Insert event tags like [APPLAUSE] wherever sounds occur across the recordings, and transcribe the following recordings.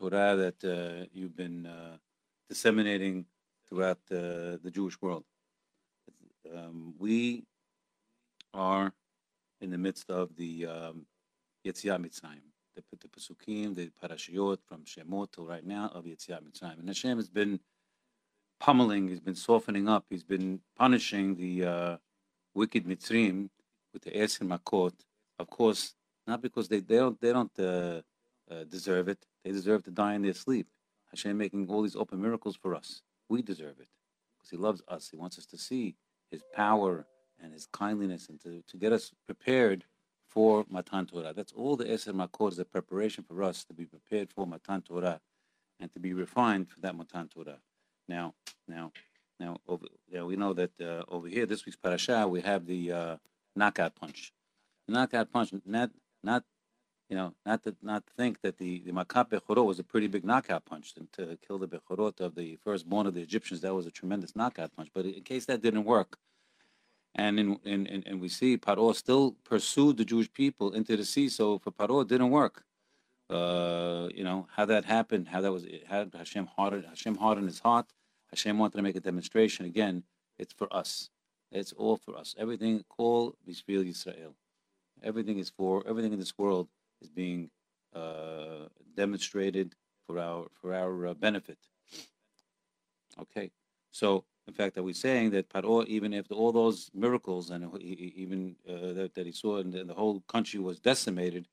Torah that uh, you've been uh, disseminating throughout uh, the Jewish world. Um, we are in the midst of the um, Yetziat Mitzrayim, the, the Pesukim, the Parashiyot from Shemot till right now of Yetziat Mitzrayim. And Hashem has been pummeling, he's been softening up, he's been punishing the uh, wicked Mitzrim with the Eser Makot. Of course, not because they, they don't, they don't uh, uh, deserve it, they deserve to die in their sleep. Hashem making all these open miracles for us. We deserve it because He loves us. He wants us to see His power and His kindliness and to, to get us prepared for Matan Torah. That's all the Eser Makot is a preparation for us to be prepared for Matan Torah and to be refined for that Matan Torah. Now, now, now, over, yeah, we know that uh, over here, this week's parasha, we have the uh, knockout punch. Knockout punch, not, not, you know, not to not think that the the makat bechorot was a pretty big knockout punch and to kill the bechorot of the firstborn of the Egyptians. That was a tremendous knockout punch. But in case that didn't work, and in, in, in and we see Paro still pursued the Jewish people into the sea. So for Paro, it didn't work. Uh, you know how that happened, how that was, how Hashem hardened Hashem hardened his heart. Hashem wanted to make a demonstration again. It's for us. It's all for us. Everything call Bishvil Yisrael. Everything is for everything in this world is being uh, demonstrated for our for our uh, benefit. Okay, so in fact, are we saying that Paro, even after all those miracles and even uh, that, that, he saw and the whole country was decimated,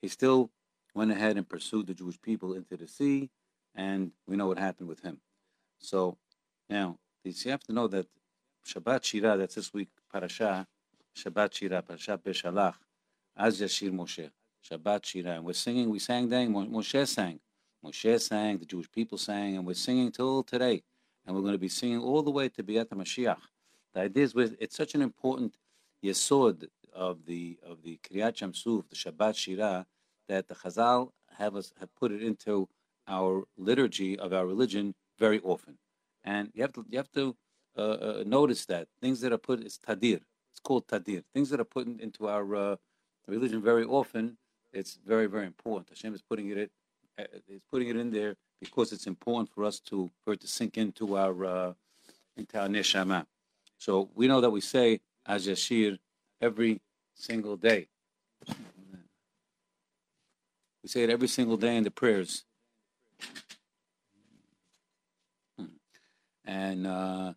he still went ahead and pursued the Jewish people into the sea, and we know what happened with him. So now you have to know that Shabbat Shira, that's this week parasha, Shabbat Shira, Parashat Beshalach, Az Yashir Moshe, Shabbat Shira, and we're singing. We sang then. Moshe sang, Moshe sang, the Jewish people sang, and we're singing till today, and we're going to be singing all the way to Biat Mashiach. The idea is, it's such an important yesod of the of the Kriyat Yam Suf, the Shabbat Shira, that the Chazal have us have put it into our liturgy of our religion very often, and you have to you have to uh, uh, notice that things that are put is tadir. It's called tadir. Things that are put into our uh, religion very often. It's very very important. Hashem is putting it uh, is putting it in there because it's important for us to for it to sink into our uh, into our neshama. So we know that we say as yashir every single day. We say it every single day in the prayers. Hmm. And uh,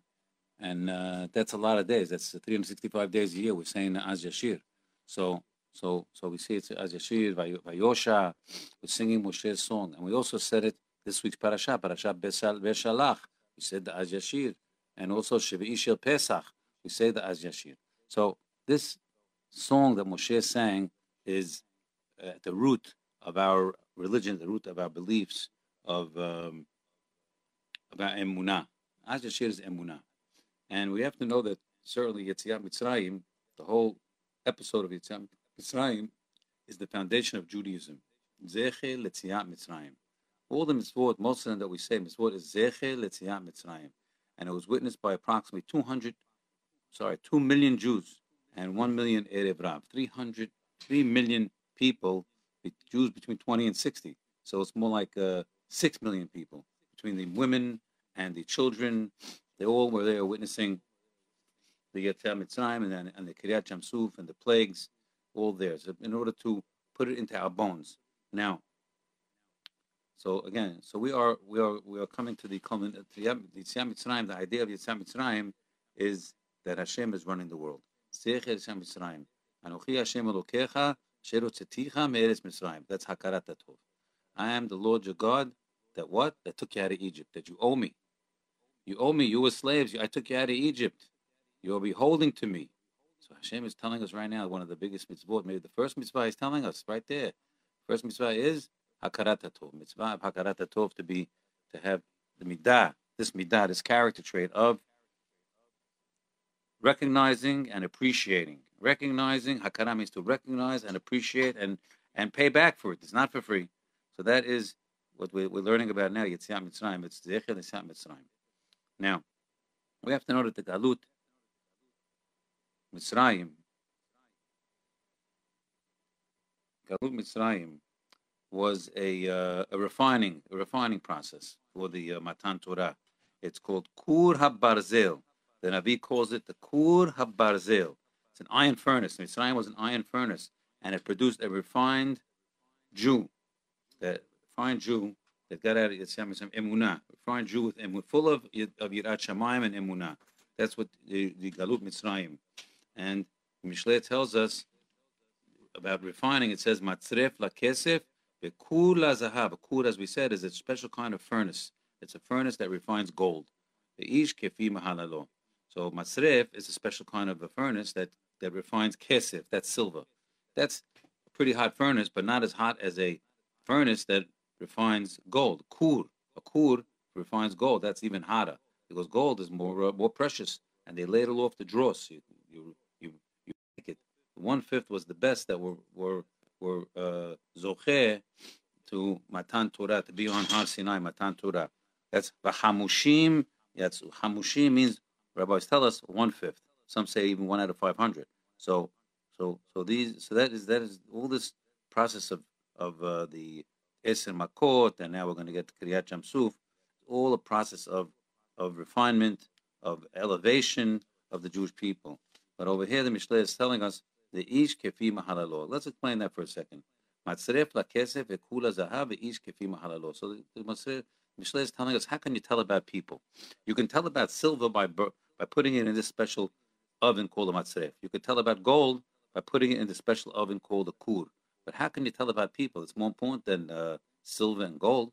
and uh, that's a lot of days. That's 365 days a year. We're saying Az Yashir. So so so we say it's Az Yashir, Vayosha. We're singing Moshe's song, and we also said it this week's parasha, parasha Besal Beshalach. We said the Az Yashir, and also Shel Pesach. We say the Az Yashir. So this song that Moshe sang is at the root of our religion, the root of our beliefs, of um, about emunah. Az Yashir is emunah. And we have to know that certainly Yetziat Mitzrayim, the whole episode of Yetziat Mitzrayim, is the foundation of Judaism. Zecher LeYetziat Mitzrayim. All the mitzvot, most of them that we say mitzvot is Zecher LeYetziat Mitzrayim. And it was witnessed by approximately 200, sorry, 2 million Jews and 1 million Erev Rav. 300, 3 million people, Jews between 20 and 60. So it's more like uh, 6 million people between the women and the children they all were there witnessing the Yetziat Mitzrayim and, and the Kiryat Yamsuf and the plagues, all there, so in order to put it into our bones. Now, so again, so we are we are we are coming to the common the Yetziat Mitzrayim. The idea of Yetziat Mitzrayim is that Hashem is running the world. That's Hakarat Tov. I am the Lord your God. That what? That took you out of Egypt. That you owe me. You owe me. You were slaves. I took you out of Egypt. You are beholding to me. Hashem is telling us right now one of the biggest mitzvot. Maybe the first mitzvah is telling us right there. First mitzvah is hakarat tov. Mitzvah of hakarat tov to be to have the midah, this midah, this character trait of recognizing and appreciating. Recognizing hakara means to recognize and appreciate and and pay back for it. It's not for free. So that is what we're, we're learning about now. Yetziat Mitzrayim. It's Zecher Yetziat Mitzrayim. Now, we have to know that the Galut, Mitzrayim, Galut Mitzrayim, was a uh, a refining a refining process for the uh, Matan Torah. It's called Kur HaBarzel. The Navi calls it the Kur HaBarzel. It's an iron furnace. Mitzrayim was an iron furnace, and it produced a refined Jew, that refined Jew that got out of Yitzhak some emunah, refined Jew with emunah, full of of yirat shamayim and emunah. That's what the, the Galut Mitzrayim. And Mishle tells us about refining. It says matzref la kesef bekur la zahav. Kur, as we said, is a special kind of furnace. It's a furnace that refines gold. The ish kefi mahalalo. So matzref is a special kind of a furnace that that refines kesef. That's silver. That's a pretty hot furnace, but not as hot as a furnace that refines gold. Kur, a kur refines gold. That's even hotter because gold is more uh, more precious, and they ladle off the dross. You you. One fifth was the best that were were were uh, to Matan Torah to be on Har Sinai Matan Torah. That's hamushim. That's hamushim means rabbis tell us one fifth. Some say even one out of five hundred. So so so these so that is that is all this process of of uh, the Eser Makot, and now we're going to get to Kriyat Suf. All a process of of refinement, of elevation of the Jewish people. But over here, the Mishle is telling us ish kefi mahalalo. Let's explain that for a second. Matzref la kesef ekula zahav ish kefi mahalalo. So the, the Mishle is telling us how can you tell about people? You can tell about silver by by putting it in this special oven called a matzref. You can tell about gold by putting it in the special oven called a kur. But how can you tell about people? It's more important than uh, silver and gold.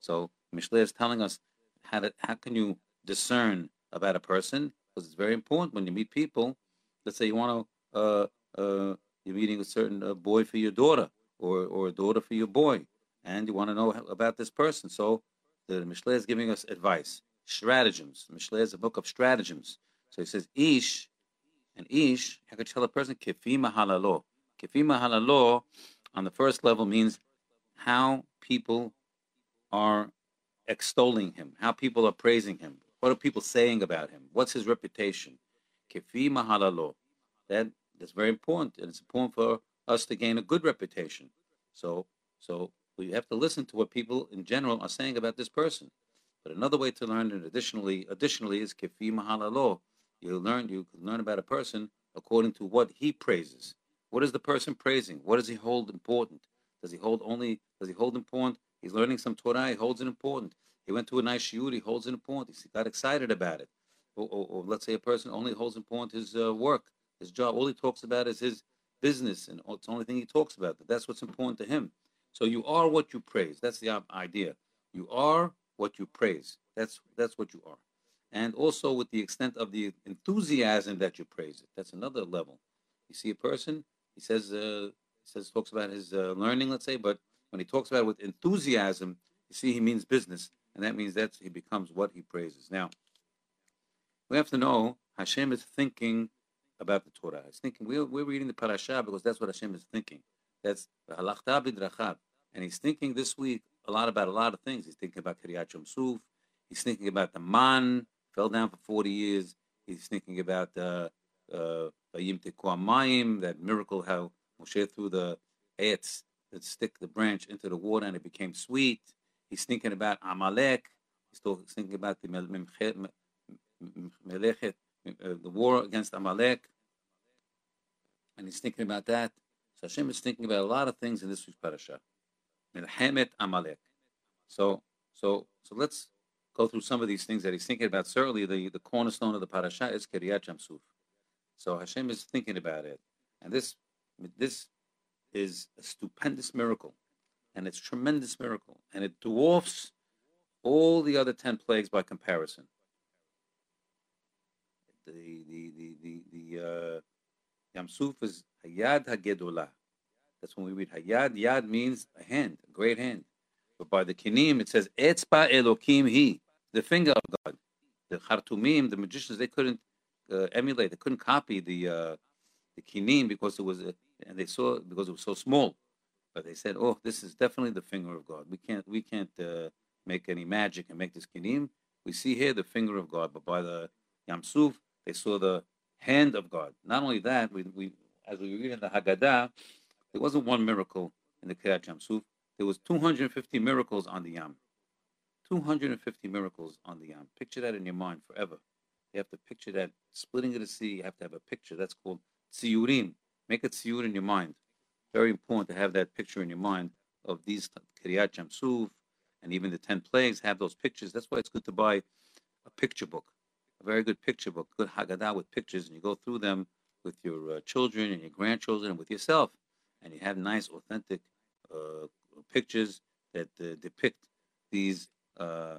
So Mishle is telling us how to, how can you discern about a person? Because it's very important when you meet people. Let's say you want to uh, uh, you're meeting a certain uh, boy for your daughter or or a daughter for your boy, and you want to know about this person. So the Mishle is giving us advice, stratagems. Mishle is a book of stratagems. So he says ish, and ish. How could tell a person kefi mahalalo? Kefi mahalalo on the first level means how people are extolling him, how people are praising him. What are people saying about him? What's his reputation? Kifi mahalalo. That that's very important, and it's important for us to gain a good reputation. So so we have to listen to what people in general are saying about this person. But another way to learn and additionally additionally is kifi mahalalo. You learn you can learn about a person according to what he praises. What is the person praising? What does he hold important? Does he hold only does he hold important He's learning some Torah. He holds it important. He went to a nice shiur. He holds it important. He got excited about it. Or, or, or let's say a person only holds important his uh, work, his job. All he talks about is his business, and it's the only thing he talks about. That's what's important to him. So you are what you praise. That's the idea. You are what you praise. That's that's what you are. And also with the extent of the enthusiasm that you praise it. That's another level. You see a person. He says uh, says talks about his uh, learning, let's say, but when he talks about it with enthusiasm, you see he means business, and that means that he becomes what he praises. Now, we have to know Hashem is thinking about the Torah. He's thinking we're, we're reading the parasha because that's what Hashem is thinking. That's the halachta bidrachav, and he's thinking this week a lot about a lot of things. He's thinking about Kriyat Yam Suf. He's thinking about the man fell down for forty years. He's thinking about uh, uh, that miracle how Moshe threw the etz that stick the branch into the water and it became sweet. He's thinking about Amalek. He's thinking about the Melechet, uh, the war against Amalek. And he's thinking about that. So Hashem is thinking about a lot of things in this week's parasha. Melchemet Amalek. So, so, so let's go through some of these things that he's thinking about. Certainly, the, the cornerstone of the parasha is Kiryat Suf. So Hashem is thinking about it, and this this is a stupendous miracle, and it's tremendous miracle, and it dwarfs all the other ten plagues by comparison. The the the the, the uh, Yam Suf is Hayad Hagedolah. That's when we read Hayad. Yad means a hand, a great hand. But by the Kinim, it says Etzba Elokim He, the finger of God. The Khartumim, the magicians, they couldn't uh, emulate, they couldn't copy the uh, the Kinim because it was a, and they saw because it was so small. But they said, "Oh, this is definitely the finger of God. We can't we can't uh, make any magic and make this kinim. We see here the finger of God, but by the Yam Suf, they saw the hand of God. Not only that, we, we as we read in the Haggadah, there wasn't one miracle in the Yam Suf. there was 250 miracles on the Yam. 250 miracles on the Yam. Picture that in your mind forever. You have to picture that splitting of the sea. You have to have a picture. That's called tziyurim. Make a tziyur in your mind. Very important to have that picture in your mind of these Kiryat Yamsuf and even the 10 plagues have those pictures. That's why it's good to buy a picture book, a very good picture book, good Haggadah with pictures, and you go through them with your uh, children and your grandchildren and with yourself, and you have nice, authentic uh, pictures that uh, depict these uh,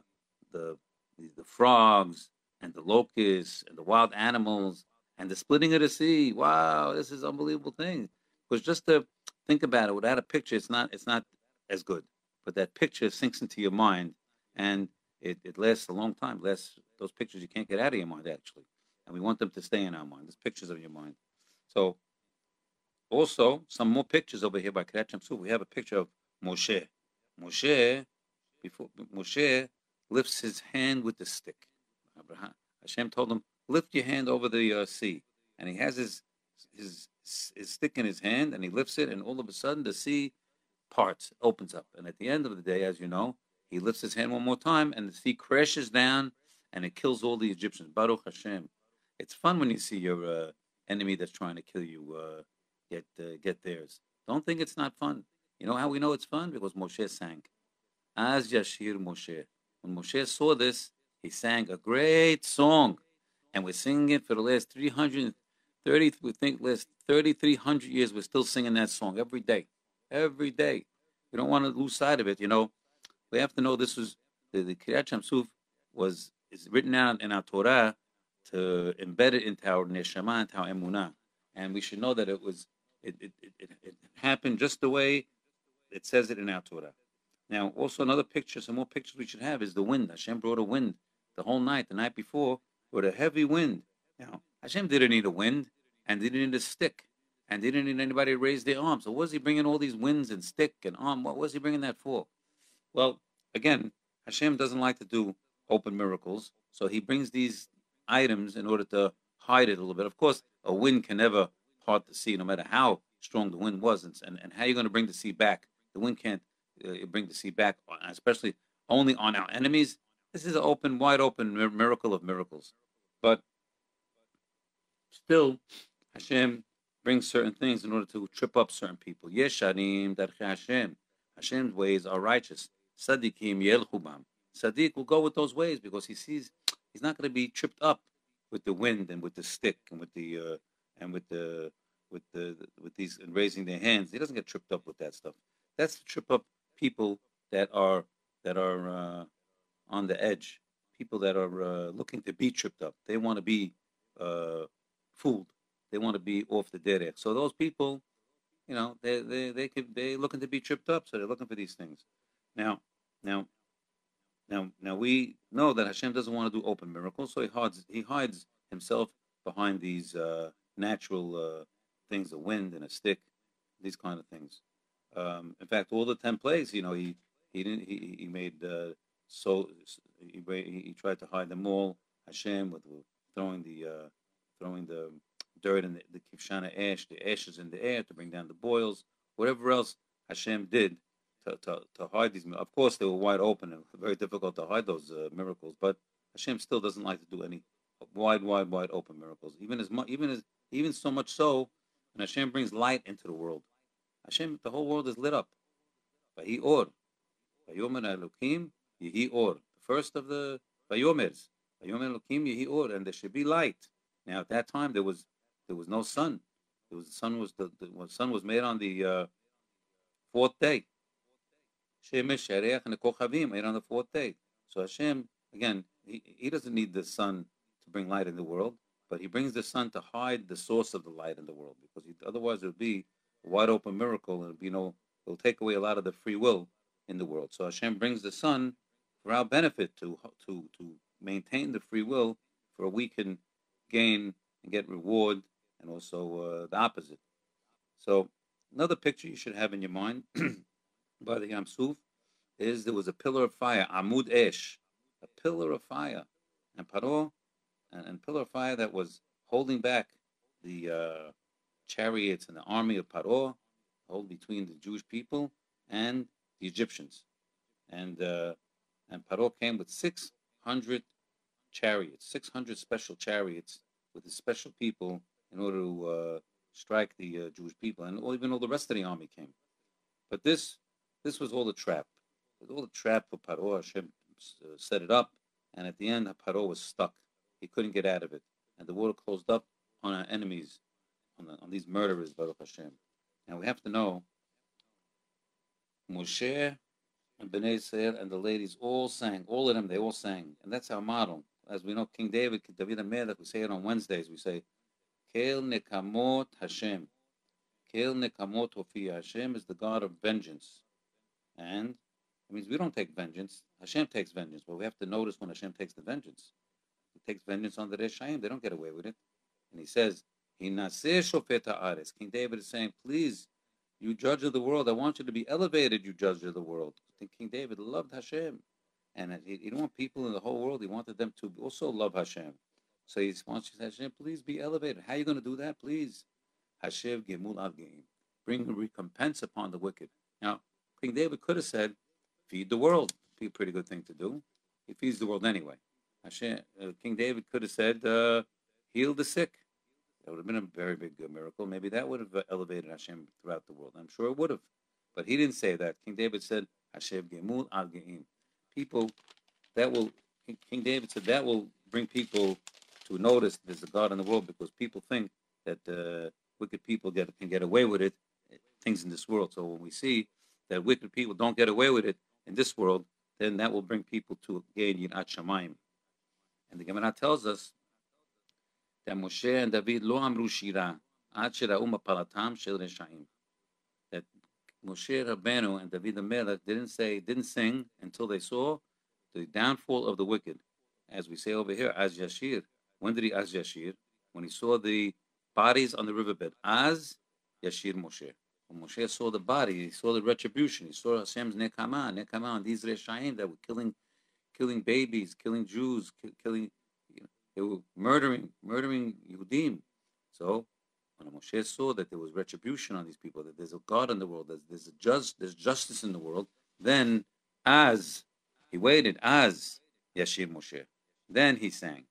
the, the the frogs and the locusts and the wild animals and the splitting of the sea. Wow, this is unbelievable thing. Because just to think about it without a picture, it's not it's not as good. But that picture sinks into your mind, and it, it lasts a long time. Lasts those pictures you can't get out of your mind actually, and we want them to stay in our mind. There's pictures of your mind. So also some more pictures over here by Kiryat Shamsu. We have a picture of Moshe. Moshe before Moshe lifts his hand with the stick. Abraham, Hashem told him, "Lift your hand over the uh, sea," and he has his his his stick in his hand, and he lifts it, and all of a sudden the sea parts, opens up, and at the end of the day, as you know, he lifts his hand one more time, and the sea crashes down, and it kills all the Egyptians. Baruch Hashem. It's fun when you see your uh, enemy that's trying to kill you uh, get uh, get theirs. Don't think it's not fun. You know how we know it's fun? Because Moshe sang. Az Yashir Moshe. When Moshe saw this, he sang a great song. And we're singing it for the last 330, we think last 3,300 years, we're still singing that song every day. Every day. We don't want to lose sight of it, you know. We have to know this was, the, the Kiryat Yamsuf was, is written out in our Torah to embed it into our Neshama, into our Emunah. And we should know that it was, it, it, it, it happened just the way it says it in our Torah. Now, also another picture, some more pictures we should have is the wind. Hashem brought a wind the whole night, the night before, with a heavy wind. Now, Hashem didn't need a wind and didn't need a stick and didn't need anybody to raise their arms. So, was he bringing all these winds and stick and arm? What was he bringing that for? Well, again, Hashem doesn't like to do open miracles, so he brings these items in order to hide it a little bit. Of course, a wind can never part the sea, no matter how strong the wind was, and, and how are you going to bring the sea back? The wind can't uh, bring the sea back, uh, especially only on our enemies. This is an open, wide open miracle of miracles. But still, Hashem brings certain things in order to trip up certain people. Yesharim darche Hashem. Hashem's ways are righteous. Sadikim yelchubam. Sadiq will go with those ways because he sees he's not going to be tripped up with the wind and with the stick and with the uh, and with the with the with these and raising their hands. He doesn't get tripped up with that stuff. That's to trip up people that are that are uh, on the edge, people that are uh, looking to be tripped up. They want to be uh, fooled. They want to be off the derech. So those people, you know, they they they could they looking to be tripped up. So they're looking for these things. Now, now, now, now we know that Hashem doesn't want to do open miracles, so he hides he hides himself behind these uh, natural uh, things, a wind and a stick, these kind of things. Um, in fact, all the ten plagues, you know, he he didn't he, he made uh, so he, he tried to hide them all. Hashem with, throwing the uh, throwing the dirt and the, the kivshana ash, the ashes in the air to bring down the boils, whatever else Hashem did to, to, to hide these. Of course, they were wide open and [LAUGHS] very difficult to hide those uh, miracles. But Hashem still doesn't like to do any wide, wide, wide open miracles. Even as much, even as even so much so, and Hashem brings light into the world, Hashem, the whole world is lit up. Vahi or. Vayomer Elokim Yehi or. The first of the Vayomers. Vayomer Elokim Yehi or. And there should be light. Now at that time there was there was no sun. There was the sun was the, the sun was made on the uh, fourth day. Shemesh Shareach and the Kochavim made on the fourth day. So Hashem again, he, he doesn't need the sun to bring light in the world, but he brings the sun to hide the source of the light in the world because he, otherwise it would be a wide open miracle, and you know, it'll take away a lot of the free will in the world. So Hashem brings the sun for our benefit to to to maintain the free will, for we can gain and get reward, and also uh, the opposite. So another picture you should have in your mind [CLEARS THROAT] by the Yam Suf is there was a pillar of fire, Amud Esh, a pillar of fire, and Paro, and, and pillar of fire that was holding back the uh, chariots and the army of Paro, hold between the Jewish people and the Egyptians, and uh, and Paro came with six hundred chariots, six hundred special chariots with the special people in order to uh, strike the uh, Jewish people, and even all the rest of the army came. But this this was all a trap. It was all a trap for Paro. Hashem uh, set it up, and at the end, Paro was stuck. He couldn't get out of it, and the water closed up on our enemies, on, the, on these murderers, Baruch Hashem. And we have to know, Moshe and Bnei Israel and the ladies all sang, all of them, they all sang, and that's our model. As we know, King David, David HaMelech, we say it on Wednesdays. We say, Kel Nekamot Hashem. Kel Nekamot Hofi. Hashem is the God of vengeance. And it means we don't take vengeance. Hashem takes vengeance, but we have to notice when Hashem takes the vengeance. He takes vengeance on the Reshaim. They don't get away with it. And he says, King David is saying, please, you judge of the world, I want you to be elevated, you judge of the world. King David loved Hashem. And he, didn't want people in the whole world, he wanted them to also love Hashem. So he wants to say, Hashem, please be elevated. How are you going to do that? Please. Hashev Gemul Al Bring recompense upon the wicked. Now, King David could have said, feed the world. Be a pretty good thing to do. He feeds the world anyway. Hashem, uh, King David could have said, uh, heal the sick. That would have been a very big miracle. Maybe that would have elevated Hashem throughout the world. I'm sure it would have. But he didn't say that. King David said, Hashev Gemul Al Ge'im. People, that will, King David said, that will bring people to notice there's a God in the world because people think that uh, wicked people get can get away with it, things in this world. So when we see that wicked people don't get away with it in this world, then that will bring people to gain Yirat Shamayim. And the Gemara tells us that Moshe and David lo amru shira ad palatam shel reshaim. That Moshe Rabbeinu and David Melech didn't say, didn't sing until they saw the downfall of the wicked. As we say over here, as Yashir. When did he as Yashir? When he saw the bodies on the riverbed. As Yashir Moshe. When Moshe saw the body, he saw the retribution. He saw Hashem's nekama, nekama, and these Reshaim that were killing, killing babies, killing Jews, killing they were murdering, murdering Yehudim. So when Moshe saw that there was retribution on these people, that there's a God in the world, that there's a just, there's justice in the world, then as he waited, as Yashir Moshe, then he sang,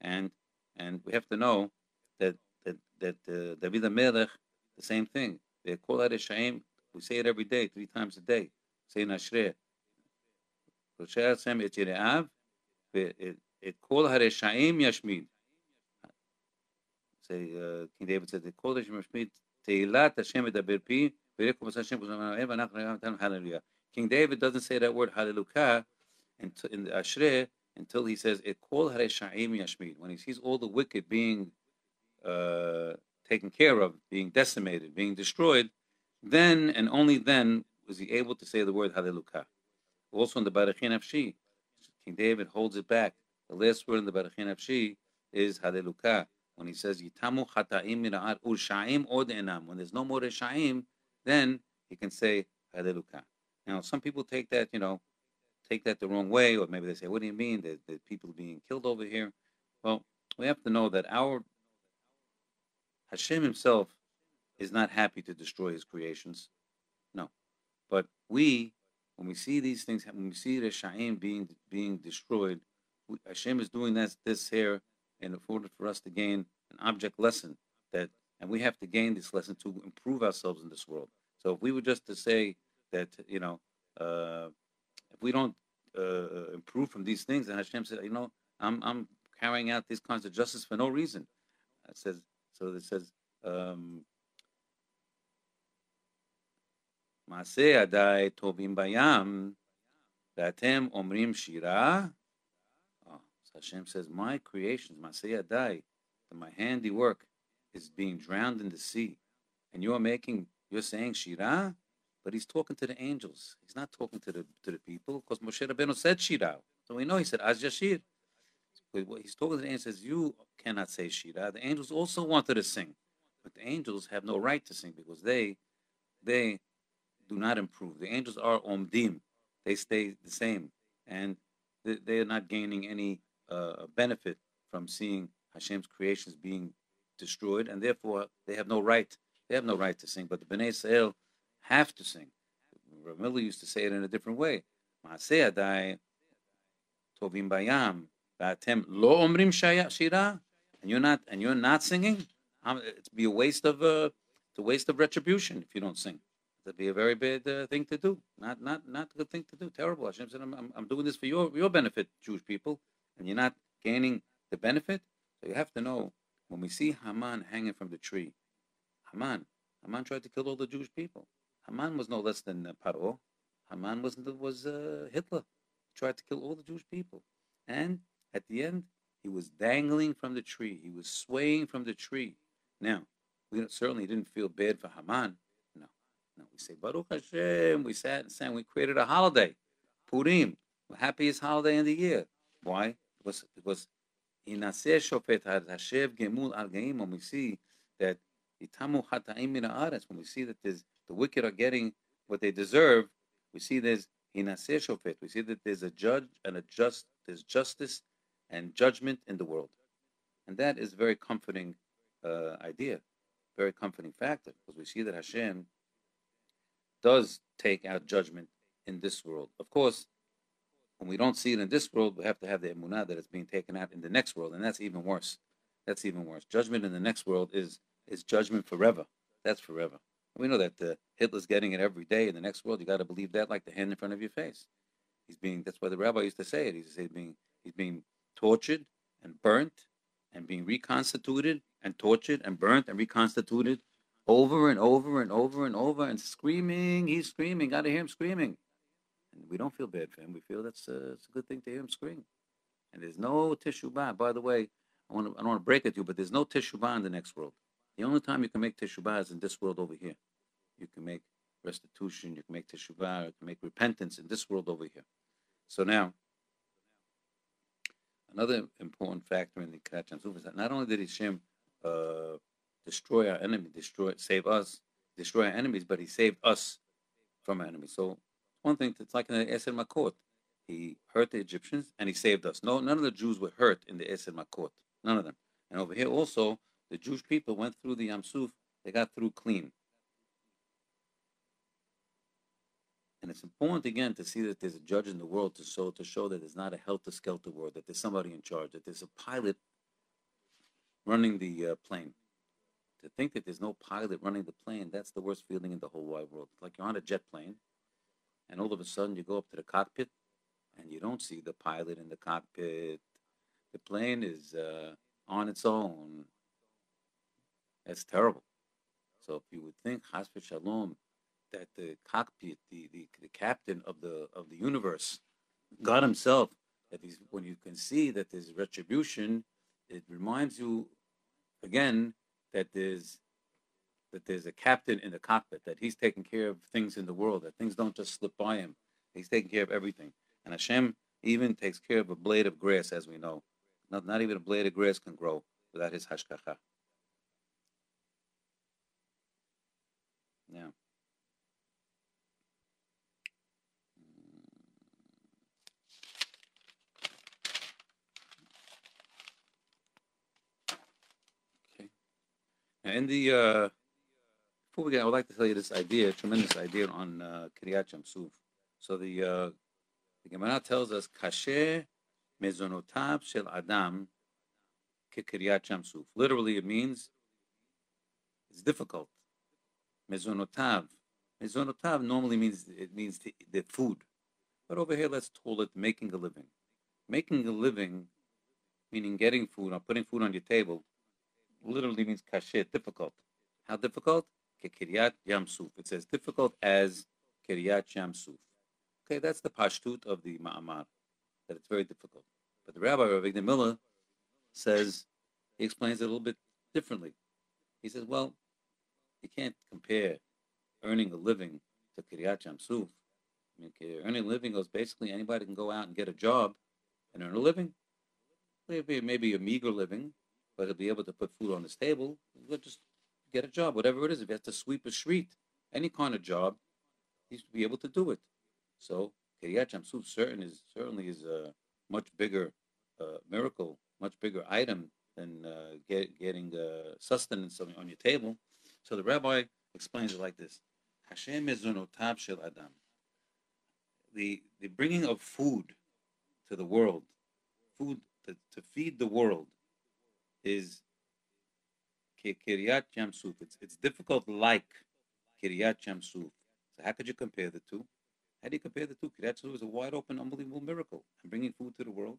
and and we have to know that that that uh, David Melech, the same thing. They call that a shame. We say it every day, three times a day. Say Nashreh. Rosheh Hashem et Yere'av et kol hareshaim yashmid. Say, uh, King David said, et the hareshaim yashmid te'ilat Hashem Edaberpi. King David doesn't say that word hallelujah in, the Ashrei until he says et kol hareshaim yashmid. When he sees all the wicked being uh, taken care of, being decimated, being destroyed, then and only then was he able to say the word hallelujah. Also in the Barachi Nafshi, King David holds it back. The last word in the Barachi Nafshi is Hallelujah. When he says Yitamu Chata'im Mira'at Urshaim Od Enam. When there's no more Reshaim, then he can say Hallelujah. Now, some people take that, you know, take that the wrong way, or maybe they say, "What do you mean that people being killed over here?" Well, we have to know that our Hashem Himself is not happy to destroy His creations. No, but we, when we see these things, when we see the Shaim being being destroyed, Hashem is doing this, this here in order for us to gain an object lesson that, and we have to gain this lesson to improve ourselves in this world. So if we were just to say that, you know, uh, if we don't uh, improve from these things, and Hashem said, you know, I'm, I'm carrying out these kinds of justice for no reason. It says, so it says, um, מעשה ידיי טובים בים, ואתם אומרים שירה, Hashem says, My creations, Masayadai, my handiwork is being drowned in the sea. And you're making, you're saying Shira, but he's talking to the angels. He's not talking to the to the people because Moshe Rabbeinu said Shira. So we know he said Az Yashir. He's talking to the angels, says, You cannot say Shira. The angels also wanted to sing. But the angels have no right to sing because they they do not improve. The angels are omdim. They stay the same. And they, are not gaining any uh, benefit from seeing Hashem's creations being destroyed, and therefore they have no right. They have no right to sing, but the Bnei Israel have to sing. Rav Miller used to say it in a different way. Maaseh adai tovim bayam and you're not and you're not singing. Um, It'd be a waste of uh, it's a waste of retribution if you don't sing. That'd be a very bad uh, thing to do. Not not not a good thing to do. Terrible. Hashem said, I'm, I'm, I'm doing this for your your benefit, Jewish people, and you're not gaining the benefit. So you have to know when we see Haman hanging from the tree, Haman, Haman tried to kill all the Jewish people. Haman was no less than uh, Paro. Haman was was uh, Hitler. He tried to kill all the Jewish people, and at the end, he was dangling from the tree. He was swaying from the tree. Now, we certainly didn't feel bad for Haman. No, no. We say Baruch Hashem. We sat and sang. We created a holiday, Purim, the happiest holiday in the year. Why? It was Because because Inaseh Shofet Hashev Gemul Al. When we see that Itamu Hataim Min when we see that the wicked are getting what they deserve, we see there's Inaseh Shofet. We see that there's a judge and a just there's justice and judgment in the world, and that is a very comforting uh, idea, very comforting factor because we see that Hashem does take out judgment in this world. Of course, when we don't see it in this world, we have to have the emunah that it's being taken out in the next world, and that's even worse. That's even worse. Judgment in the next world is is judgment forever. That's forever. And we know that uh, Hitler's getting it every day in the next world. You got to believe that like the hand in front of your face. He's being. That's why the rabbi used to say it. He used to say being he's being tortured and burnt and being reconstituted and tortured and burnt and reconstituted over and over and over and over and screaming. He's screaming. Got to hear him screaming. And we don't feel bad for him. We feel that's uh, it's a good thing to hear him scream. And there's no teshuvah. By the way, I want to I don't want to break it to you, but there's no teshuvah in the next world. The only time you can make teshuvah is in this world over here. You can make restitution. You can make teshuvah. You can make repentance in this world over here. So now, another important factor in the Yamsuf is that not only did Hashem uh, destroy our enemy, destroy, save us, destroy our enemies, but He saved us from our enemies. So one thing, that's like in the Eser Makot. He hurt the Egyptians and He saved us. No, none of the Jews were hurt in the Eser Makot. None of them. And over here also, the Jewish people went through the Yamsuf. They got through clean. And it's important again to see that there's a judge in the world to show to show that there's not a helter skelter world, that there's somebody in charge, that there's a pilot running the uh, plane. To think that there's no pilot running the plane, that's the worst feeling in the whole wide world. It's like you're on a jet plane, and all of a sudden you go up to the cockpit, and you don't see the pilot in the cockpit. The plane is uh, on its own. That's terrible. So if you would think, Hasbe Shalom, that the cockpit, the, the, the captain of the of the universe, God Himself, that he's when you can see that there's retribution, it reminds you again that there's that there's a captain in the cockpit, that he's taking care of things in the world, that things don't just slip by him. He's taking care of everything. And Hashem even takes care of a blade of grass, as we know. Not, not even a blade of grass can grow without his hashgacha. Yeah. Okay. In the uh, before we get, I would like to tell you this idea, tremendous idea on uh, Kiryat Yamsuf. So the uh, the Gemara tells us, "Kasher mezonotav shel adam kiryat Yamsuf." Literally, it means it's difficult. Mezonotav, mezonotav normally means it means the, the food, but over here let's call it making a living. Making a living, meaning getting food or putting food on your table, literally means kasher, difficult. How difficult? Kiryat Yamsuf. It says difficult as Kiryat Yamsuf. Okay, that's the pashtut of the Ma'amar, that it's very difficult. But the Rabbi, Rav Avigdor Miller, says, he explains it a little bit differently. He says, well, you can't compare earning a living to Kiryat Yamsuf. I mean, earning a living goes basically anybody can go out and get a job and earn a living. Maybe, maybe a meager living, but he'll be able to put food on his table. He'll just get a job, whatever it is. If he has to sweep a street, any kind of job, he's to be able to do it. So Kiryat Yamsuf certain is certainly is a much bigger uh, miracle, much bigger item than uh, get, getting uh, sustenance on, on your table. So the rabbi explains it like this: Hashem mezunotav shel adam. the the bringing of food to the world, food to, to feed the world, is Kiryat Yamsuf. It's it's difficult like Kiryat Yamsuf. So how could you compare the two? How do you compare the two? Kiryat Yamsuf is a wide open, unbelievable miracle. And bringing food to the world.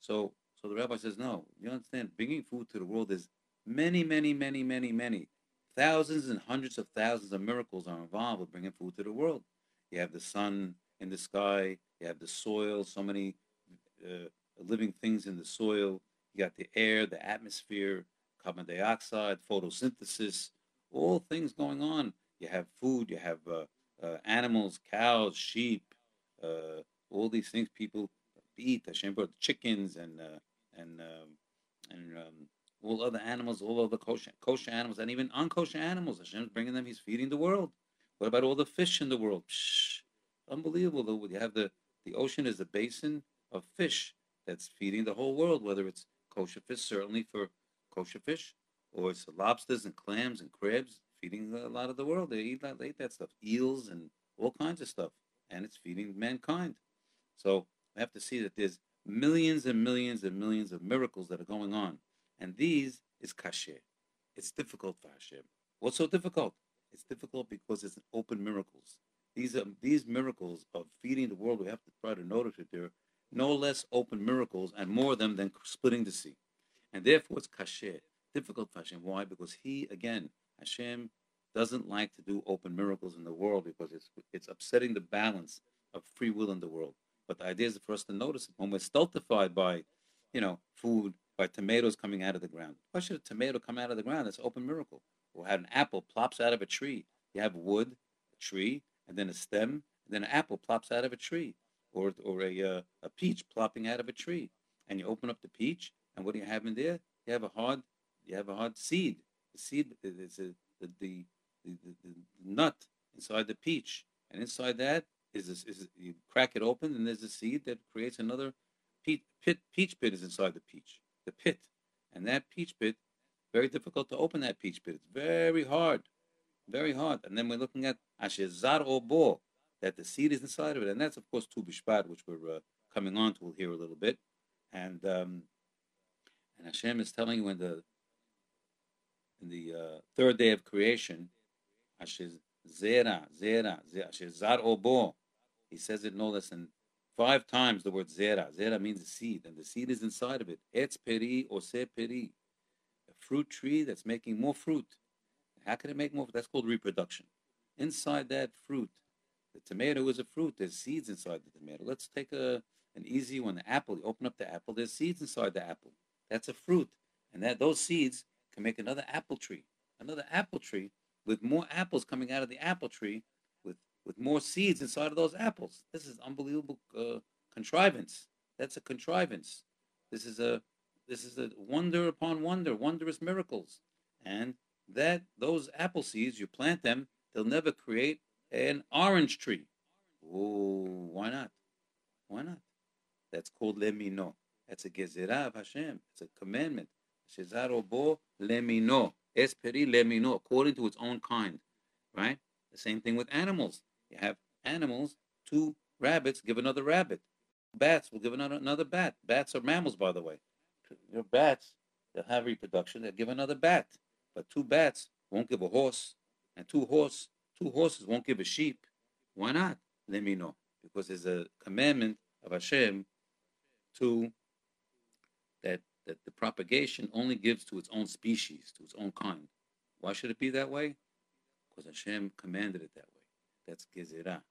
So so the rabbi says, no, you understand, bringing food to the world is many, many, many, many, many. Thousands and hundreds of thousands of miracles are involved with bringing food to the world. You have the sun in the sky, you have the soil, so many uh, living things in the soil, you got the air, the atmosphere, carbon dioxide, photosynthesis, all things going on. You have food, you have uh, uh, animals, cows, sheep, uh, all these things people eat. Hashem brought chickens and uh, and um, and um, all other animals, all other kosher, kosher animals, and even unkosher animals. Hashem's bringing them. He's feeding the world. What about all the fish in the world? Psh, unbelievable. Though you have the the ocean is a basin of fish that's feeding the whole world. Whether it's kosher fish, certainly for kosher fish, or it's lobsters and clams and crabs feeding a lot of the world. They eat that, they eat that stuff, eels and all kinds of stuff, and it's feeding mankind. So we have to see that there's millions and millions and millions of miracles that are going on. And these is kasher. It's difficult for Hashem. What's so difficult? It's difficult because it's open miracles. These are these miracles of feeding the world. We have to try to notice that there are no less open miracles and more of them than splitting the sea. And therefore it's kasher. Difficult for Hashem. Why? Because he, again, Hashem doesn't like to do open miracles in the world because it's it's upsetting the balance of free will in the world. But the idea is for us to notice it when we're stultified by, you know, food, by tomatoes coming out of the ground. Why should a tomato come out of the ground? That's an open miracle. Or have an apple plops out of a tree. You have wood, a tree, and then a stem, and then an apple plops out of a tree. Or, or a, uh, a peach plopping out of a tree. And you open up the peach, and what do you have in there? You have a hard, you have a hard seed. The seed is a, the, the, the, the, nut inside the peach. And inside that is this, is you crack it open and there's a seed that creates another peach pit. Peach pit is inside the peach, the pit, and that peach pit very difficult to open that peach pit. It's very hard, very hard. And then we're looking at ashezar obo, that the seed is inside of it, and that's of course tu b'shvat, which we're uh, coming on to. We'll hear a little bit, and um, and Hashem is telling you in the in the uh, third day of creation, Ashez zera zera zera obo he says it no less than five times the word zera. Zera means a seed, and the seed is inside of it. Etz peri ose peri. A fruit tree that's making more fruit. How can it make more? That's called reproduction. Inside that fruit, the tomato is a fruit. There's seeds inside the tomato. Let's take a an easy one. The apple. You open up the apple. There's seeds inside the apple. That's a fruit, and that those seeds can make another apple tree. Another apple tree with more apples coming out of the apple tree with with more seeds inside of those apples. This is unbelievable uh, contrivance. That's a contrivance. This is a this is a wonder upon wonder, wondrous miracles. And that those apple seeds, you plant them, they'll never create an orange tree. Oh, why not? Why not? That's called lemino. That's a gezerah of Hashem. It's a commandment. Shezarobo lemino. Esperi lemino according to its own kind. Right? The same thing with animals. You have animals, two rabbits give another rabbit. Bats will give another, another bat. Bats are mammals, by the way. Your bats, they'll have reproduction, they'll give another bat. But two bats won't give a horse, and two horse, two horses won't give a sheep. Why not? Lemino. Because there's a commandment of Hashem to that that the propagation only gives to its own species, to its own kind. Why should it be that way? Because Hashem commanded it that way. That's gezerah.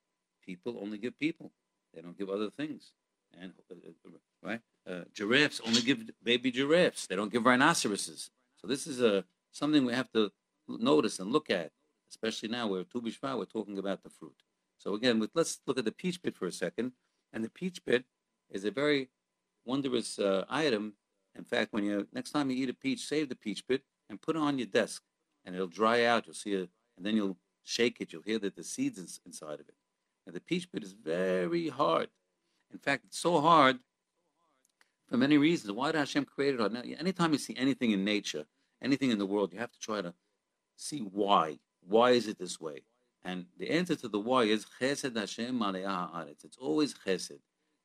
People only give people. They don't give other things. And uh, uh, right, uh, giraffes only give baby giraffes. They don't give rhinoceroses. So this is a something we have to notice and look at, especially now we're Tu B'Shvat, we're talking about the fruit. So again, with, let's look at the peach pit for a second. And the peach pit is a very wondrous uh, item. In fact, when you next time you eat a peach, save the peach pit and put it on your desk, and it'll dry out. You'll see it, and then you'll shake it, you'll hear that the seeds is inside of it. And the peach pit is very hard. In fact, it's so hard for many reasons. Why did Hashem create it? Now, anytime you see anything in nature, anything in the world, you have to try to see why. Why is it this way? And the answer to the why is Chesed Hashem. It's always Chesed.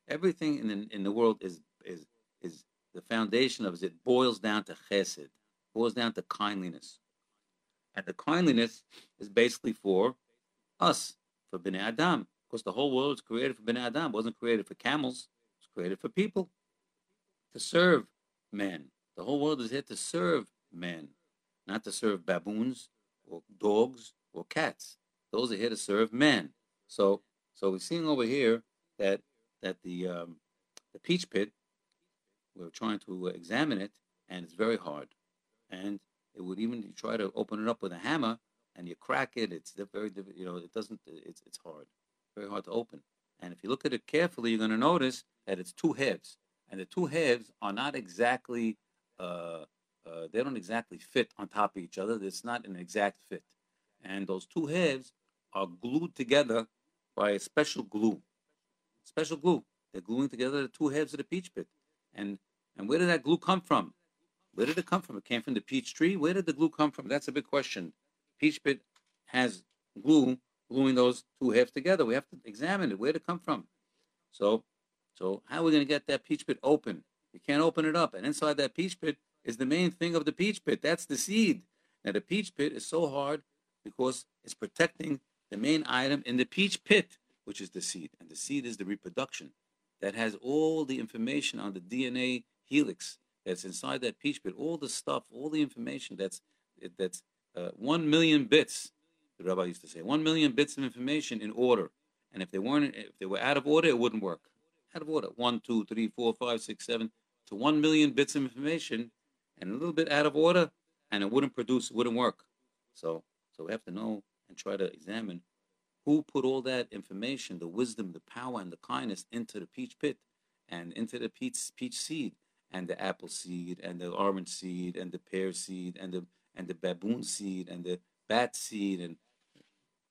Everything in the, in the world is is is the foundation of it. It boils down to Chesed, boils down to kindliness, and the kindliness is basically for us, for Bnei Adam. Because the whole world is created for Bnei Adam. It wasn't created for camels. It was created for people to serve men. The whole world is here to serve men, not to serve baboons or dogs or cats. Those are here to serve man. So, so we're seeing over here that that the um, the peach pit, we're trying to examine it, and it's very hard, and it would even try to open it up with a hammer, and you crack it. It's very you know it doesn't it's it's hard, very hard to open. And if you look at it carefully, you're going to notice that it's two halves, and the two halves are not exactly uh, uh, they don't exactly fit on top of each other. It's not an exact fit, and those two halves are glued together by a special glue. Special glue. They're gluing together the two halves of the peach pit. And and where did that glue come from? Where did it come from? It came from the peach tree. Where did the glue come from? That's a big question. Peach pit has glue gluing those two halves together. We have to examine it. Where did it come from? So, so how are we going to get that peach pit open? You can't open it up. And inside that peach pit is the main thing of the peach pit. That's the seed. Now the peach pit is so hard because it's protecting the main item in the peach pit, which is the seed. And the seed is the reproduction that has all the information on the DNA helix that's inside that peach pit, all the stuff, all the information that's that's uh, one million bits. The rabbi used to say one million bits of information in order, and if they weren't, if they were out of order, it wouldn't work. Out of order, one, two, three, four, five, six, seven, to one million bits of information, and a little bit out of order, and it wouldn't produce, it wouldn't work. So, so we have to know and try to examine who put all that information, the wisdom, the power, and the kindness into the peach pit and into the peach, peach seed and the apple seed and the orange seed and the pear seed and the and the baboon seed and the bat seed and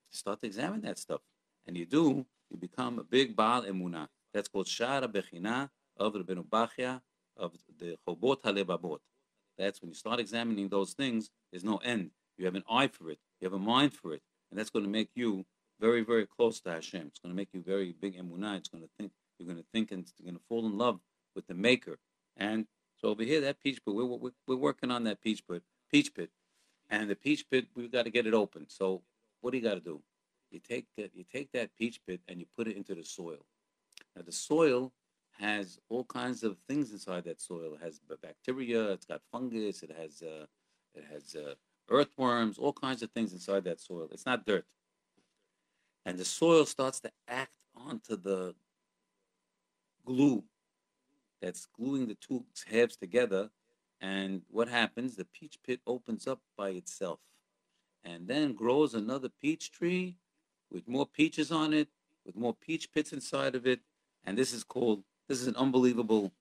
start to examine that stuff. And you do, you become a big Baal Emunah. That's called Shara Bechina of Rabbeinu Bachya of the Chovot HaLevavot. That's when you start examining those things, there's no end. You have an eye for it, you have a mind for it, and that's going to make you very, very close to Hashem. It's going to make you very big emunah. It's going to think you're going to think and you're going to fall in love with the Maker. And so over here, that peach pit, we're, we're, we're working on that peach pit, peach pit, and the peach pit, we've got to get it open. So what do you got to do? You take that, you take that peach pit and you put it into the soil. Now the soil has all kinds of things inside that soil. It has bacteria, it's got fungus, it has uh, it has uh, earthworms, all kinds of things inside that soil. It's not dirt and the soil starts to act onto the glue that's gluing the two halves together. And what happens? The peach pit opens up by itself and then grows another peach tree with more peaches on it, with more peach pits inside of it. And this is called, this is an unbelievable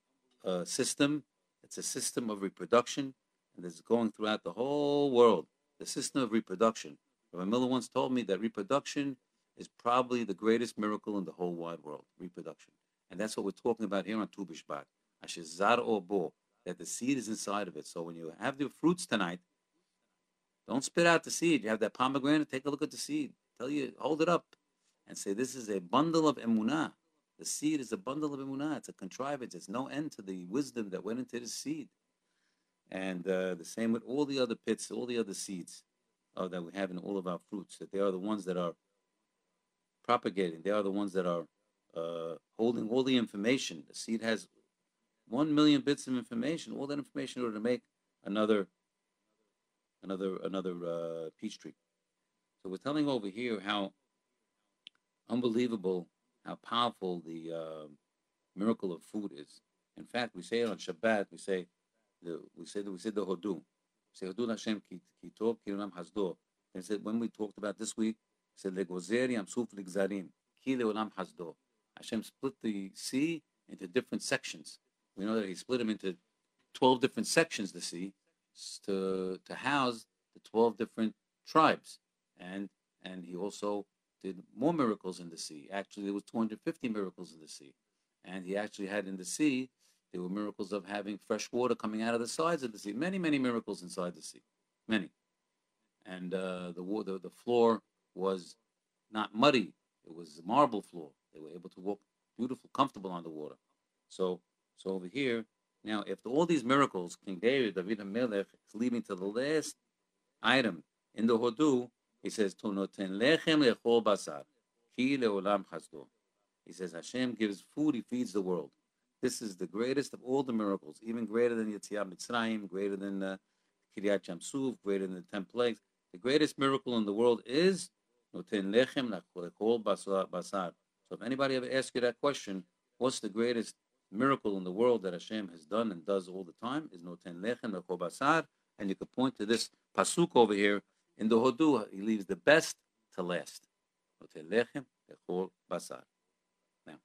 uh, system. It's a system of reproduction, and is going throughout the whole world. The system of reproduction. Rabbi Miller once told me that reproduction is probably the greatest miracle in the whole wide world, reproduction. And that's what we're talking about here on Tu B'Shvat. Ashizar bo, that the seed is inside of it. So when you have the fruits tonight, don't spit out the seed. You have that pomegranate, take a look at the seed. Tell you, hold it up and say, this is a bundle of emunah. The seed is a bundle of emunah. It's a contrivance. There's no end to the wisdom that went into the seed. And uh, the same with all the other pits, all the other seeds uh, that we have in all of our fruits, that they are the ones that are propagating. They are the ones that are uh, holding all the information. The seed has one million bits of information, all that information in order to make another, another, another uh, peach tree. So we're telling over here how unbelievable, how powerful the uh, miracle of food is. In fact, we say it on Shabbat. We say the we say we say the Hodu. We say Hodu Hashem ki tov ki hasdo. And said when we talked about this week, said Legozer Yamsuf Ligzarim, Ki Leolam Hasdo. Hashem split the sea into different sections. We know that He split them into 12 different sections, the sea, to, to house the 12 different tribes. And, and He also did more miracles in the sea. Actually, there was 250 miracles in the sea. And He actually had in the sea, there were miracles of having fresh water coming out of the sides of the sea. Many, many miracles inside the sea. Many. And uh, the, the floor was not muddy. It was a marble floor. They were able to walk beautiful, comfortable on the water. So, so over here, now, if all these miracles, King David, David HaMelech, is leading to the last item in the Hodu, he says, "To noten lechem lechol basar, ki leolam chasdo." He says, Hashem gives food, He feeds the world. This is the greatest of all the miracles, even greater than Yetziat Mitzrayim, greater than uh, Kiryat Yamsuf, greater than the ten plagues. The greatest miracle in the world is noten lechem lechol basar. So if anybody ever asks you that question, what's the greatest miracle in the world that Hashem has done and does all the time is noten lechem lechol basar, and you could point to this pasuk over here in the Hodu. He leaves the best to last. Now,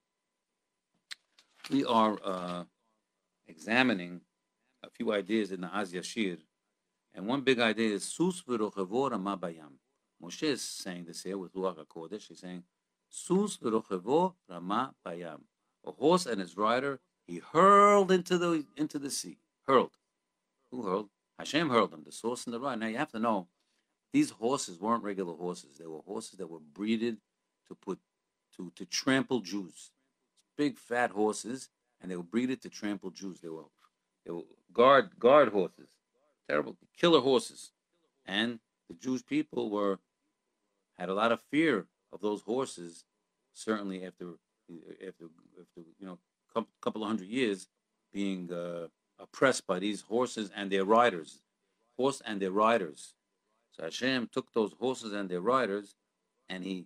we are uh, examining a few ideas in the Az Yashir, and one big idea is sus ma bayam. Moshe is saying this here with Ruach HaKodesh. He's saying, sus rama bayam a horse and his rider, he hurled into the into the sea. Hurled. Who hurled? Hashem hurled them, the source and the rider. Now you have to know, these horses weren't regular horses. They were horses that were breeded to put to to trample Jews. Big fat horses, and they were breeded to trample Jews. They were they were guard guard horses, terrible killer horses, and the Jewish people were had a lot of fear of those horses. Certainly after after, after you know, a couple of hundred years being uh, oppressed by these horses and their riders, horse and their riders. So Hashem took those horses and their riders, and he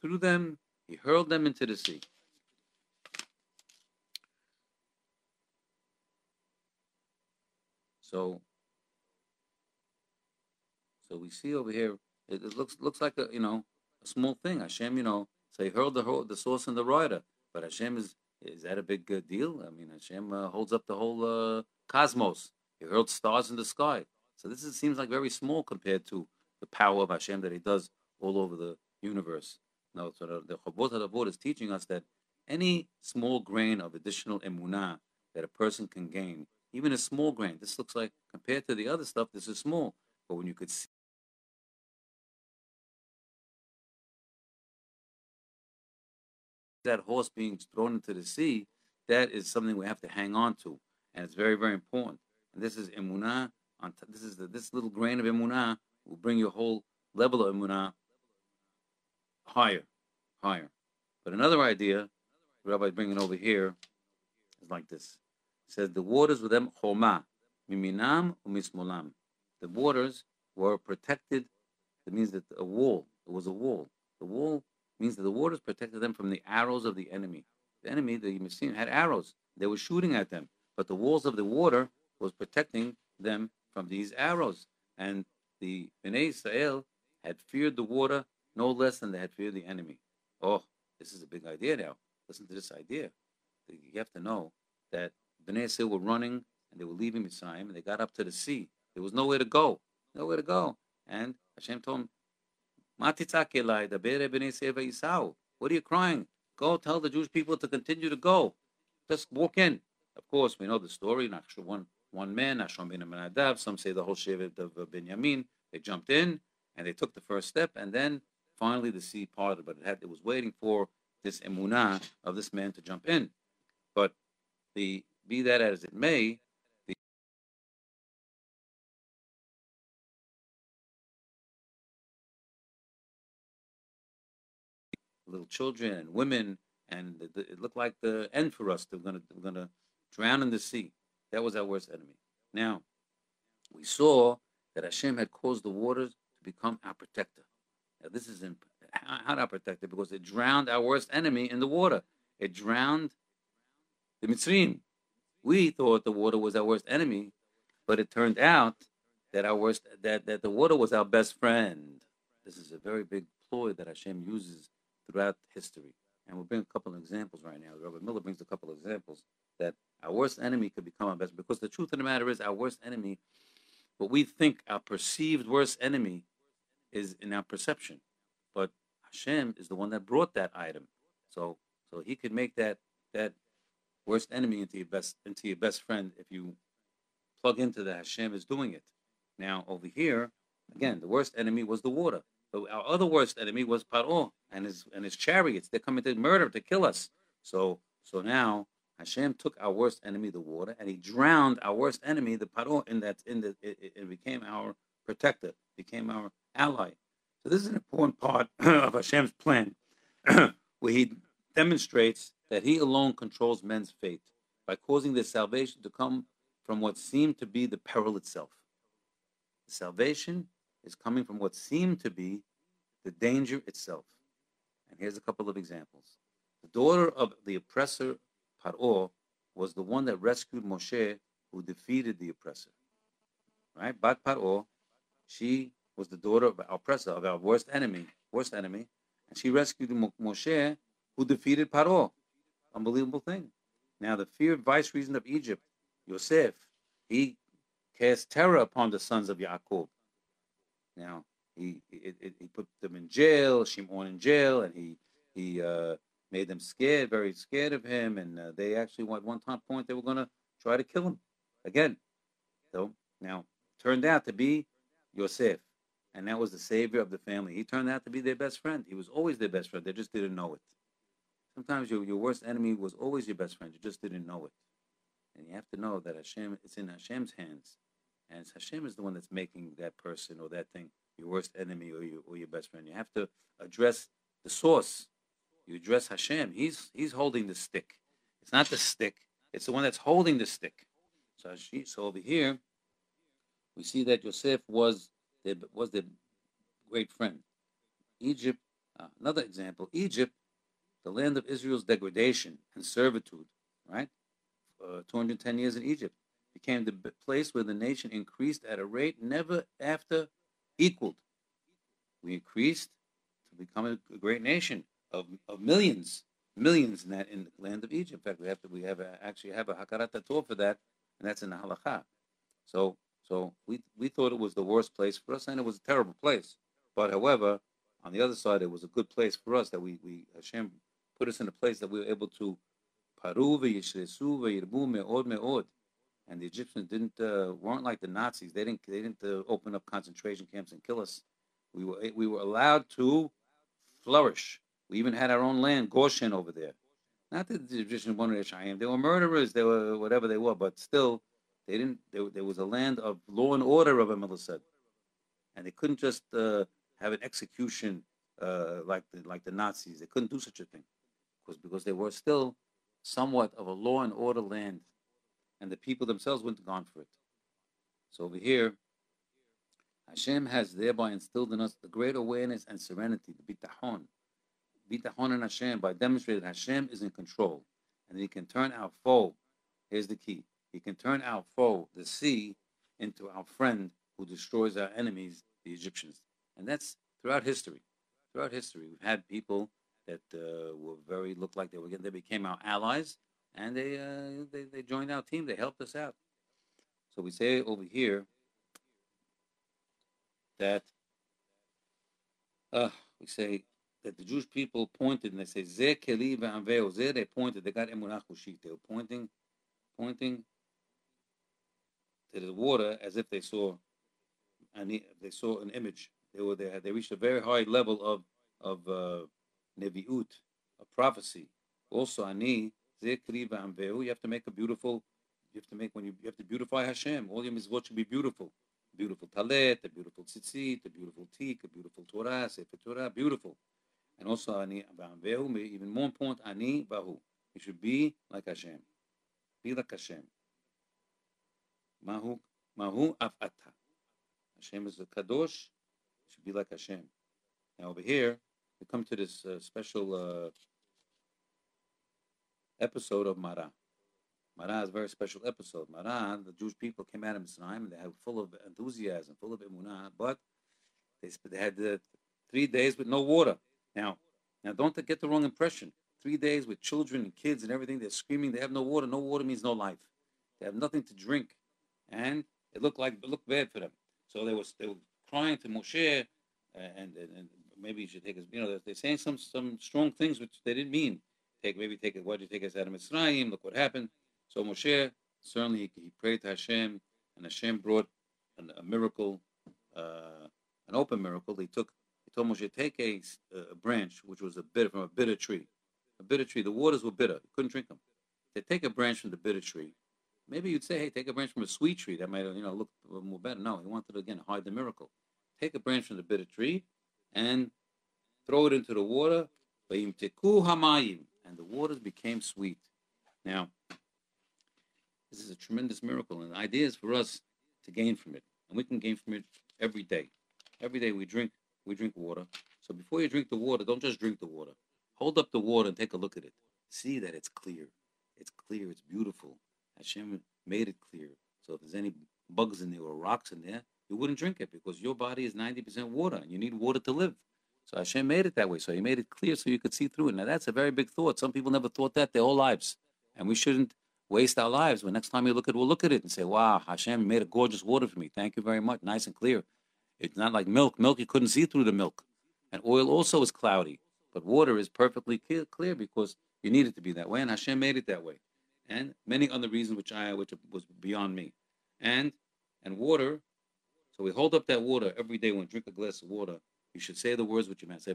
threw them, he hurled them into the sea. So, so we see over here, it, it looks looks like a you know a small thing. Hashem, you know, so he hurled the the source and the rider. But Hashem is is that a big uh, deal? I mean, Hashem uh, holds up the whole uh, cosmos. He hurled stars in the sky. So this is, seems like very small compared to the power of Hashem that He does all over the universe. Now, so the, the HaDavot is teaching us that any small grain of additional emunah that a person can gain, even a small grain, this looks like compared to the other stuff, this is small. But when you could see that horse being thrown into the sea, that is something we have to hang on to, and it's very, very important. And this is emunah. On t- this is the, this little grain of emunah will bring your whole level of emunah higher, higher. But another idea, Rabbi bringing over here, is like this. He says the waters with them choma, miminam umismolam. The waters were protected. That means that a wall. It was a wall. The wall means that the waters protected them from the arrows of the enemy. The enemy, the Messiah, had arrows. They were shooting at them, but the walls of the water was protecting them from these arrows. And the Bnei Israel had feared the water no less than they had feared the enemy. Oh, this is a big idea now. Listen to this idea. You have to know that Bnei Israel were running and they were leaving Mitzrayim and they got up to the sea. There was nowhere to go. Nowhere to go. And Hashem told them, what are you crying? Go tell the Jewish people to continue to go. Just walk in. Of course, we know the story. One, one man, Nachshon ben Aminadav, some say the whole Shevet of Benjamin. They jumped in and they took the first step, and then finally the sea parted. But it, had, it was waiting for this emunah of this man to jump in. But the be that as it may, the little children and women, and it looked like the end for us. They're gonna we're gonna drown in the sea. That was our worst enemy. Now, we saw that Hashem had caused the waters to become our protector. Now, this is in, how our protector because it drowned our worst enemy in the water. It drowned the Mitzrayim. We thought the water was our worst enemy, but it turned out that our worst that, that the water was our best friend. This is a very big ploy that Hashem uses throughout history. And we'll bring a couple of examples right now. Rabbi Miller brings a couple of examples that our worst enemy could become our best. Because the truth of the matter is, our worst enemy, what we think our perceived worst enemy, is in our perception. But Hashem is the one that brought that item. So, so He could make that that worst enemy into your best into your best friend if you plug into that Hashem is doing it. Now over here, again, the worst enemy was the water. Our other worst enemy was Paro and his and his chariots. They're coming to murder, to kill us. So so now Hashem took our worst enemy, the water, and he drowned our worst enemy, the Paro, in that in the it, it became our protector, became our ally. So this is an important part [CLEARS THROAT] of Hashem's plan, [CLEARS THROAT] where he demonstrates that he alone controls men's fate by causing their salvation to come from what seemed to be the peril itself. Salvation is coming from what seemed to be the danger itself. And here's a couple of examples. The daughter of the oppressor Paro was the one that rescued Moshe, who defeated the oppressor. Right? Bat Paro, she was the daughter of our oppressor, of our worst enemy, worst enemy, and she rescued Moshe, who defeated Paro. Unbelievable thing. Now, the feared vice regent of Egypt, Yosef, he cast terror upon the sons of Yaakov. Now, he, he, he put them in jail, Shimon in jail, and he he uh, made them scared, very scared of him, and uh, they actually at one time point they were going to try to kill him again. So now turned out to be Yosef, and that was the savior of the family. He turned out to be their best friend. He was always their best friend. They just didn't know it. Sometimes your, your worst enemy was always your best friend. You just didn't know it. And you have to know that Hashem, it's in Hashem's hands. And Hashem is the one that's making that person or that thing your worst enemy or your, or your best friend. You have to address the source. You address Hashem. He's he's holding the stick. It's not the stick. It's the one that's holding the stick. So, so over here, we see that Yosef was the, was the great friend. Egypt, uh, another example, Egypt the land of Israel's degradation and servitude, right? Uh, 210 years in Egypt became the place where the nation increased at a rate never after equaled. We increased to become a, great nation of, of millions, millions in that in the land of Egypt. In fact, we have to we have a, actually have a hakarat Torah for that, and that's in the halacha. So so we we thought it was the worst place for us, and it was a terrible place. But however, on the other side, it was a good place for us that we we Hashem put us in a place that we were able to paru v'yishresu v'yirbu me'od me'od. And the Egyptians didn't uh, weren't like the Nazis. They didn't they didn't uh, open up concentration camps and kill us. We were we were allowed to flourish. We even had our own land, Goshen, over there. Not that the Egyptians wanted to Cheyenne. They were murderers. They were whatever they were, but still, they didn't. They, there was a land of law and order, Rabbi Miller said, and they couldn't just uh, have an execution uh, like the like the Nazis. They couldn't do such a thing because because they were still somewhat of a law and order land, and the people themselves wouldn't have gone for it. So over here, Hashem has thereby instilled in us the great awareness and serenity, the bitachon, bitachon in Hashem, by demonstrating that Hashem is in control, and He can turn our foe. Here's the key: He can turn our foe, the sea, into our friend who destroys our enemies, the Egyptians, and that's throughout history. Throughout history, we've had people that uh, were very looked like they were they became our allies and they, uh, they they joined our team. They helped us out. So we say over here that uh, we say that the Jewish people pointed and they say Ze Keli ve'anveo. Ze they pointed. They got emunah chushit. They were pointing, pointing to the water as if they saw and they saw an image. They were there. They reached a very high level of of uh, nevi'ut, a prophecy. Also, ani You have to make a beautiful. You have to make when you, you have to beautify Hashem. All your mitzvot should be beautiful. Beautiful talet, a beautiful tzitzit, a beautiful tik, a beautiful Torah, sefer Torah, beautiful. And also ani v'amveu. Even more important, ani bahu. You should be like Hashem. Be like Hashem. Mahu mahu afata. Hashem is a kadosh. You should be like Hashem. Now over here, we come to this uh, special uh, episode of Mara. Mara is a very special episode. Mara, the Jewish people came out of Mitzrayim and they were full of enthusiasm, full of emunah, but they, they had uh, three days with no water. Now, now don't get the wrong impression. Three days with children and kids and everything, they're screaming, they have no water. No water means no life. They have nothing to drink. And it looked like it looked bad for them. So they was they were crying to Moshe uh, and, and, and maybe you should take us. You know, they're saying some some strong things which they didn't mean. Take maybe take it. Why did you take us out of Mitzrayim? Look what happened. So Moshe certainly he, he prayed to Hashem, and Hashem brought an, a miracle, uh, an open miracle. He took he told Moshe, take a, a branch, which was a bit from a bitter tree. A bitter tree. The waters were bitter. You couldn't drink them. They take a branch from the bitter tree. Maybe you'd say, hey, take a branch from a sweet tree. That might, you know, look more better. No, he wanted to, again, hide the miracle. Take a branch from the bitter tree and throw it into the water. And the waters became sweet. Now, this is a tremendous miracle. And the idea is for us to gain from it. And we can gain from it every day. Every day we drink, we drink water. So before you drink the water, don't just drink the water. Hold up the water and take a look at it. See that it's clear. It's clear. It's beautiful. Hashem made it clear. So if there's any bugs in there or rocks in there, you wouldn't drink it because your body is 90% water and you need water to live. So Hashem made it that way. So He made it clear so you could see through it. Now that's a very big thought. Some people never thought that their whole lives. And we shouldn't waste our lives. When next time you look at it, we'll look at it and say, wow, Hashem made a gorgeous water for me. Thank you very much. Nice and clear. It's not like milk. Milk, you couldn't see through the milk. And oil also is cloudy. But water is perfectly clear because you need it to be that way. And Hashem made it that way. And many other reasons which I which was beyond me. And and water, so we hold up that water every day when we drink a glass of water. You should say the words which you might say.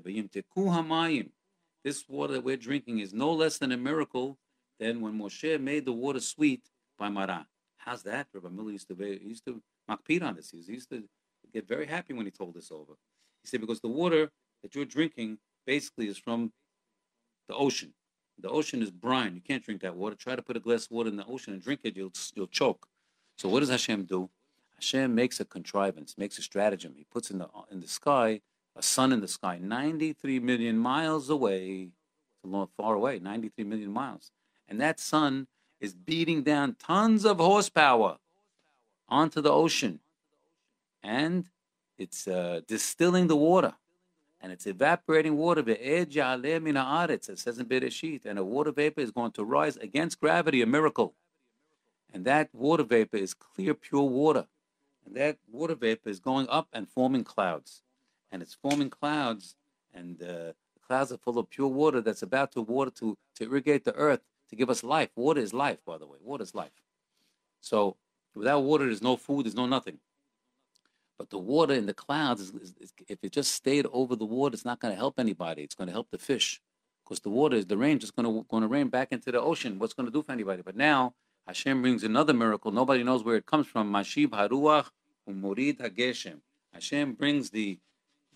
This water that we're drinking is no less than a miracle than when Moshe made the water sweet by Marah. How's that? Rabbi Miller used to be, he used to makpid on this. He used to get very happy when he told this over. He said, because the water that you're drinking basically is from the ocean. The ocean is brine. You can't drink that water. Try to put a glass of water in the ocean and drink it, you'll, you'll choke. So what does Hashem do? Hashem makes a contrivance, makes a stratagem. He puts in the, in the sky, a sun in the sky, 93 million miles away. Far away, 93 million miles. And that sun is beating down tons of horsepower onto the ocean and it's uh, distilling the water and it's evaporating water. It says in Bereshit, and a water vapor is going to rise against gravity, a miracle. And that water vapor is clear, pure water. And that water vapor is going up and forming clouds. And it's forming clouds, and uh, the clouds are full of pure water that's about to water to, to irrigate the earth to give us life. Water is life, by the way. Water is life. So without water, there's no food, there's no nothing. But the water in the clouds, is, is, is, if it just stayed over the water, it's not going to help anybody. It's going to help the fish, because the water is the rain just going to rain back into the ocean. What's going to do for anybody? But now Hashem brings another miracle. Nobody knows where it comes from. Mashib haruach umurid hageshem. Hashem brings the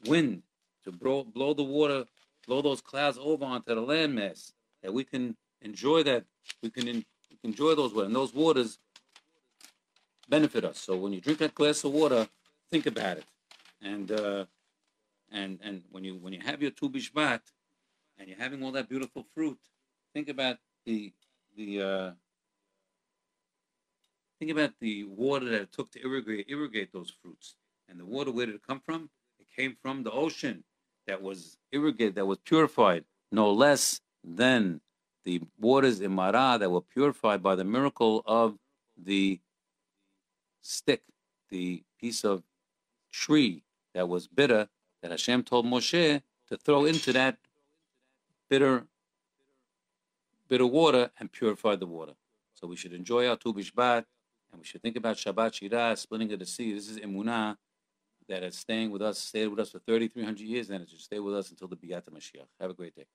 wind to blow, blow the water, blow those clouds over onto the landmass, that we can enjoy that. We can, in, we can enjoy those waters, and those waters benefit us. So when you drink that glass of water think about it. And uh, and and when you when you have your Tu Bishvat and you're having all that beautiful fruit, think about the the uh, think about the water that it took to irrigate irrigate those fruits. And the water, where did it come from? Came from the ocean that was irrigated, that was purified, no less than the waters in Marah that were purified by the miracle of the stick, the piece of tree that was bitter that Hashem told Moshe to throw into that bitter bitter water and purify the water. So we should enjoy our Tu Bishvat and we should think about Shabbat Shirah, splitting of the sea. This is Emunah that is staying with us, stayed with us for 3,300 years, and it should stay with us until the Biyat Mashiach. Have a great day.